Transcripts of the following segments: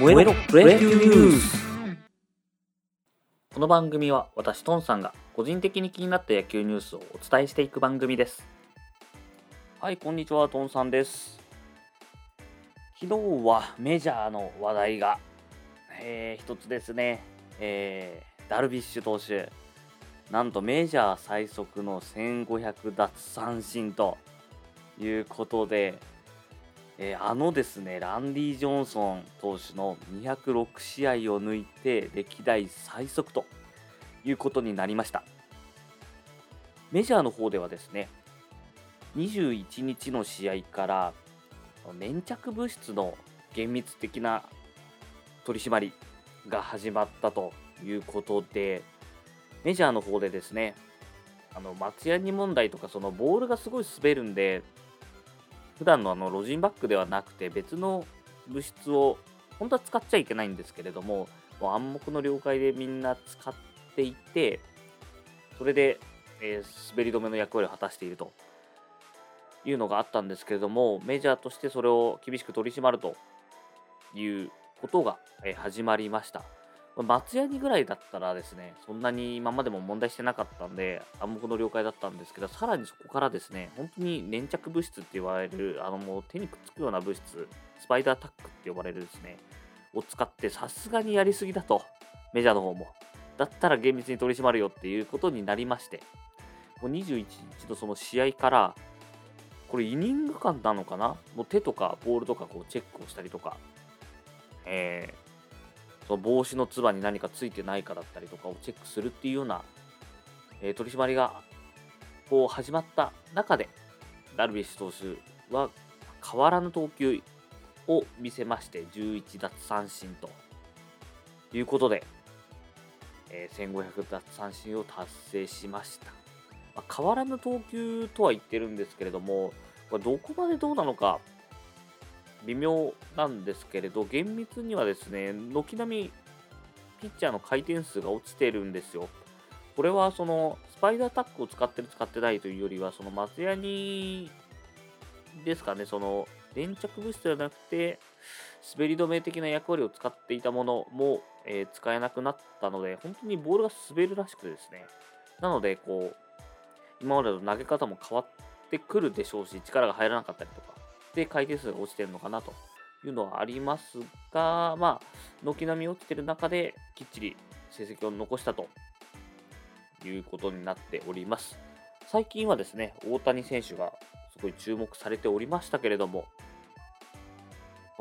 燃えろプロ野球ニュースこの番組は私トンさんが個人的に気になった野球ニュースをお伝えしていく番組です。はいこんにちはトンさんです。昨日はメジャーの話題が、えー、一つですね、えー、ダルビッシュ投手。なんとメジャー最速の1500奪三振ということで、えー、あのですね、ランディ・ジョンソン投手の206試合を抜いて歴代最速ということになりました。メジャーの方ではですね、21日の試合から粘着物質の厳密的な取り締まりが始まったということで、メジャーの方でですね、あの松ヤニ問題とか、そのボールがすごい滑るんで、普段のあのロジンバッグではなくて別の物質を本当は使っちゃいけないんですけれどももう暗黙の了解でみんな使っていてそれで、えー、滑り止めの役割を果たしているというのがあったんですけれどもメジャーとしてそれを厳しく取り締まるということが、え、始まりました。松ヤニぐらいだったらですね、そんなに今までも問題してなかったんで、暗黙の了解だったんですけど、さらにそこからですね、本当に粘着物質って言われる、あのもう手にくっつくような物質、スパイダータックって呼ばれるですね、を使ってさすがにやりすぎだと、メジャーの方も。だったら厳密に取り締まるよっていうことになりまして、もう21日のその試合から、これイニング間なのかな？もう手とかボールとかこうチェックをしたりとか、えー、その帽子のつばに何かついてないかだったりとかをチェックするっていうような、えー、取り締まりがこう始まった中で、ダルビッシュ投手は変わらぬ投球を見せまして、11奪三振ということで、えー、1500奪三振を達成しました。まあ、変わらぬ投球とは言ってるんですけれども、どこまでどうなのか微妙なんですけれど、厳密にはですね、軒並みピッチャーの回転数が落ちてるんですよ。これはそのスパイダータックを使ってる使ってないというよりは、その松ヤニですかね、その粘着物質ではなくて、滑り止め的な役割を使っていたものも、えー、使えなくなったので、本当にボールが滑るらしくてですね。なので、こう、今までの投げ方も変わってくるでしょうし、力が入らなかったりとか、で回転数が落ちてるのかなというのはありますが、まあ、軒並み落ちてる中できっちり成績を残したということになっております。最近はですね、大谷選手がすごい注目されておりましたけれども、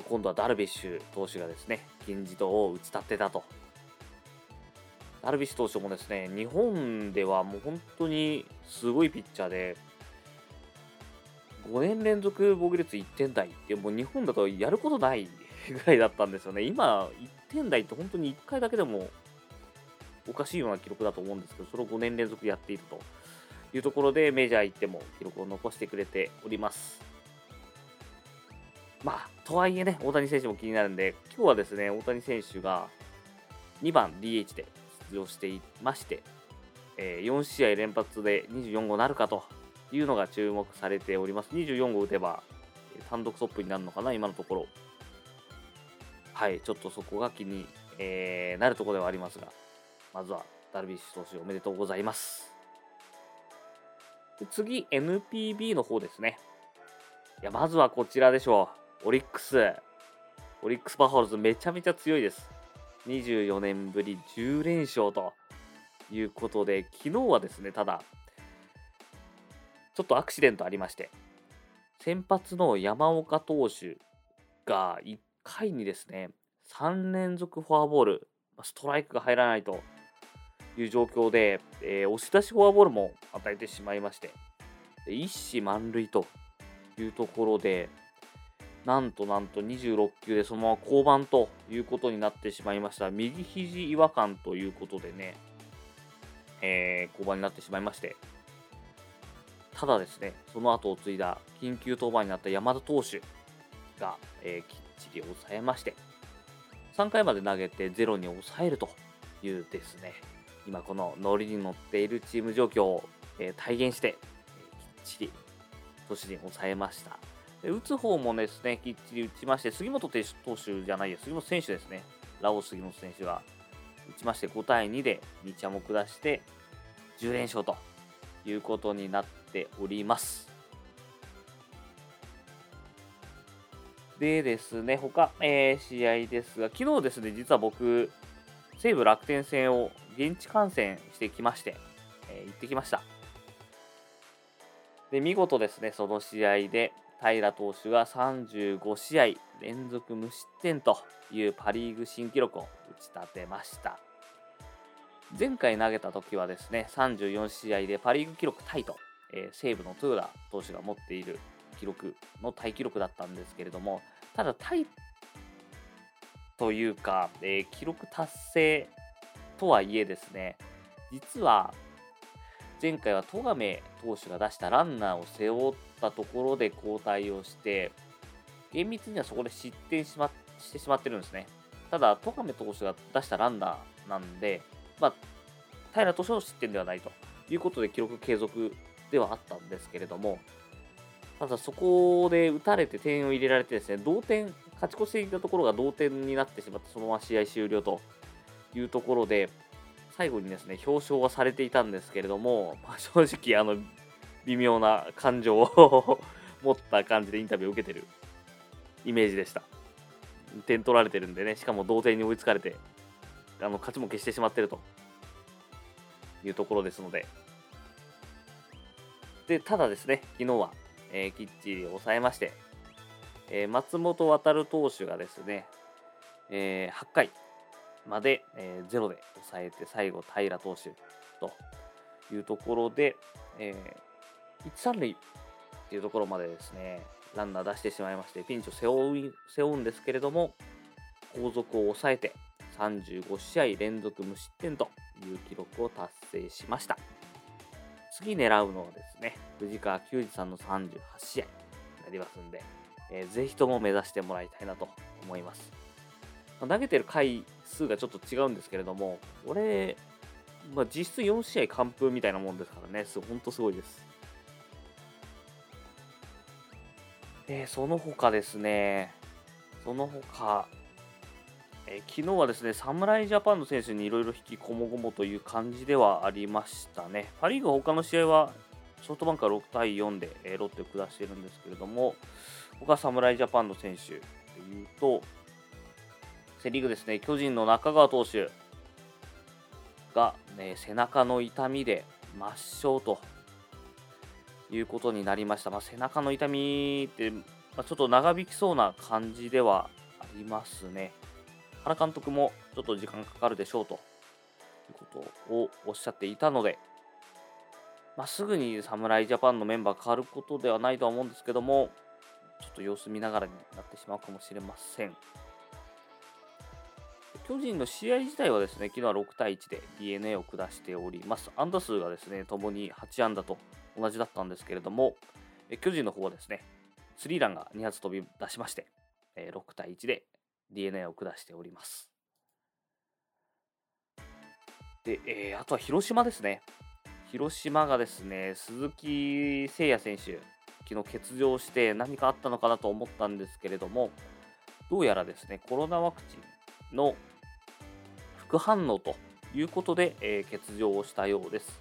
今度はダルビッシュ投手がですね、金字塔を打ち立てたと。ダルビッシュ投手もですね、日本ではもう本当にすごいピッチャーで、5年連続防御率1点台ってもう日本だとやることないぐらいだったんですよね。今、1点台って本当に1回だけでもおかしいような記録だと思うんですけど、それを5年連続やっているというところでメジャー行っても記録を残してくれております。まあ、とはいえね、大谷選手も気になるんで、今日はですね、大谷選手が2番 DH で出場していまして、えー、4試合連発で24号なるかというのが注目されております。24号打てば単独トップになるのかな、今のところ。はい、ちょっとそこが気に、えー、なるところではありますが、まずはダルビッシュ投手おめでとうございます。で次、NPB の方ですね。いや、まずはこちらでしょう。オリックス。オリックスバファローズめちゃめちゃ強いです。24年ぶり10連勝ということで、昨日はですね、ただ、ちょっとアクシデントありまして、先発の山岡投手が1回にですね、3連続フォアボール、ストライクが入らないという状況で、えー、押し出しフォアボールも与えてしまいまして、一死満塁というところで、なんとなんと26球でそのまま降板ということになってしまいました。右肘違和感ということでね、えー、降板になってしまいまして、ただですね、その後を継いだ緊急登板になった山田投手が、えー、きっちり抑えまして、3回まで投げてゼロに抑えるというですね、今このノリに乗っているチーム状況を、えー、体現して、えー、きっちり都市に抑えました。で打つ方もですね、きっちり打ちまして、杉本投手じゃないや、杉本選手ですね。ラオス杉本選手が打ちまして、5対2で日ハムを下して、10連勝ということになっております。でですね、他、えー、試合ですが、昨日ですね、実は僕、西武楽天戦を現地観戦してきまして、えー、行ってきました。で、見事ですね、その試合で、平投手が35試合連続無失点というパ・リーグ新記録を打ち立てました。前回投げた時はですね、34試合でパ・リーグ記録タイと、えー、西武の豊田投手が持っている記録のタイ記録だったんですけれども、ただタイというか、えー、記録達成とはいえですね、実は前回は戸亀投手が出したランナーを背負ったところで交代をして、厳密にはそこで失点し,、ま、してしまってるんですね。ただ、戸亀投手が出したランナーなんで、まあ、平投手の失点ではないということで記録継続ではあったんですけれども、ただそこで打たれて点を入れられてですね、同点、勝ち越していたところが同点になってしまって、そのまま試合終了というところで、最後にですね、表彰はされていたんですけれども、まあ、正直、あの、微妙な感情を持った感じでインタビューを受けてるイメージでした。点取られてるんでね、しかも同点に追いつかれて、あの勝ちも消してしまってるというところですので、でただですね、昨日は、えー、きっちり抑えまして、えー、松本航投手がですね、えー、8回、まで、えー、ゼロで抑えて、最後、平投手というところで、えー、1、3塁っていうところまでですね、ランナー出してしまいまして、ピンチを背負う背負うんですけれども、後続を抑えて、35試合連続無失点という記録を達成しました。次狙うのはですね、藤川球児さんの38試合になりますんで、えー、ぜひとも目指してもらいたいなと思います。まあ、投げてる回数がちょっと違うんですけれども、俺、まあ、実質4試合完封みたいなもんですからね、す本当すごいです。えー、その他ですね、その他、えー、昨日はですね、侍ジャパンの選手にいろいろ引きこもごもという感じではありましたね。パ・リーグ他の試合はソフトバンクは6対4で、えー、ロッテを下しているんですけれども、他侍ジャパンの選手でいうと、セ・リーグですね、巨人の中川投手が、ね、背中の痛みで抹消ということになりました。まあ、背中の痛みって、まあ、ちょっと長引きそうな感じではありますね。原監督もちょっと時間かかるでしょうということをおっしゃっていたので、まあ、すぐに侍ジャパンのメンバー変わることではないとは思うんですけども、ちょっと様子見ながらになってしまうかもしれません。巨人の試合自体はですね、昨日は6対1で DNA を下しております。安打数がですね、ともに8安打と同じだったんですけれども、巨人の方はですね、スリーランが2発飛び出しまして、6対1で DNA を下しております。で、えー、あとは広島ですね。広島がですね、鈴木誠也選手、昨日欠場して何かあったのかなと思ったんですけれども、どうやらですね、コロナワクチンの副反応ということで、えー、欠場をしたようです。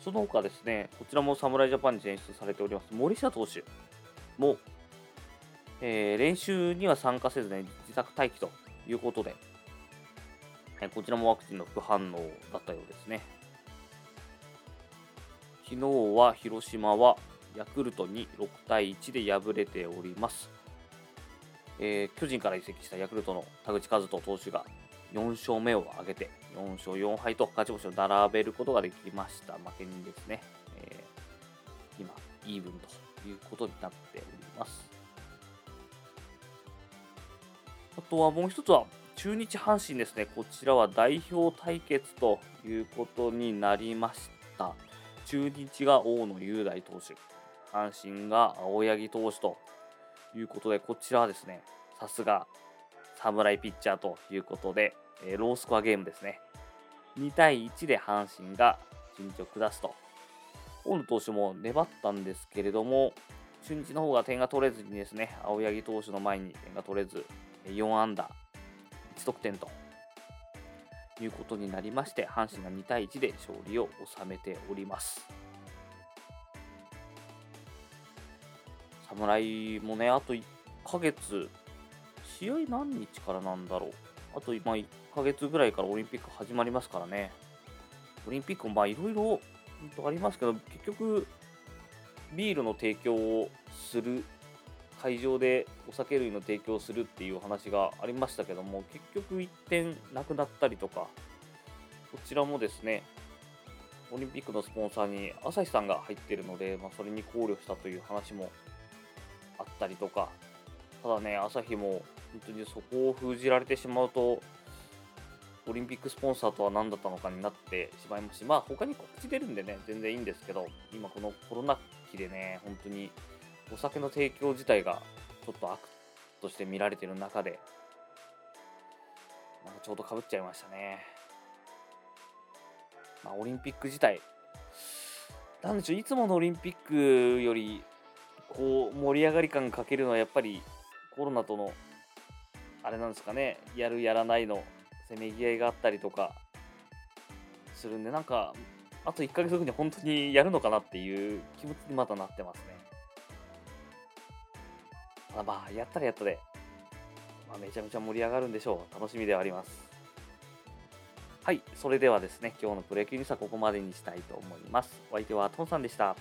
その他ですね、こちらも侍ジャパンに選出されております森下投手も、えー、練習には参加せずね、自宅待機ということで、え、こちらもワクチンの副反応だったようですね。昨日は広島はヤクルトに6対1で敗れております。えー、巨人から移籍したヤクルトの田口和人投手が4勝目を挙げて、4勝4敗と勝ち星を並べることができました。負け人ですね。えー、今、イーブンということになっております。あとはもう一つは、中日阪神ですね。こちらは代表対決ということになりました。中日が大野雄大投手、阪神が青柳投手ということで、こちらはですね、さすが侍ピッチャーということで、え、ロースコアゲームですね。2対1で阪神が陣地を下すと。大野投手も粘ったんですけれども、中日の方が点が取れずにですね、青柳投手の前に点が取れず、4安打、1得点ということになりまして、阪神が2対1で勝利を収めております。侍もね、あと1ヶ月、試合何日からなんだろう。あと今1ヶ月ぐらいからオリンピック始まりますからね。オリンピックもまあいろいろありますけど、結局、ビールの提供をする、会場でお酒類の提供するっていう話がありましたけども、結局1点なくなったりとか、こちらもですね、オリンピックのスポンサーに朝日さんが入っているので、まあ、それに考慮したという話もあったりとか、ただね、朝日も本当にそこを封じられてしまうと、オリンピックスポンサーとは何だったのかになってしまいますし、まあ他に告知出るんでね、全然いいんですけど、今このコロナ期でね、本当にお酒の提供自体がちょっと悪として見られてる中で、なんかちょうどかぶっちゃいましたね。まあ、オリンピック自体、なんでしょう、いつものオリンピックより、こう、盛り上がり感かけるのはやっぱりコロナとの、あれなんですかね、やるやらないのせめぎ合いがあったりとかするんで、なんか、あと1ヶ月後に本当にやるのかなっていう気持ちにまたなってますね。まあまあ、やったらやったで、まあ、めちゃめちゃ盛り上がるんでしょう。楽しみではあります。はい、それではですね、今日のプロ野球ニュースはここまでにしたいと思います。お相手はトンさんでした。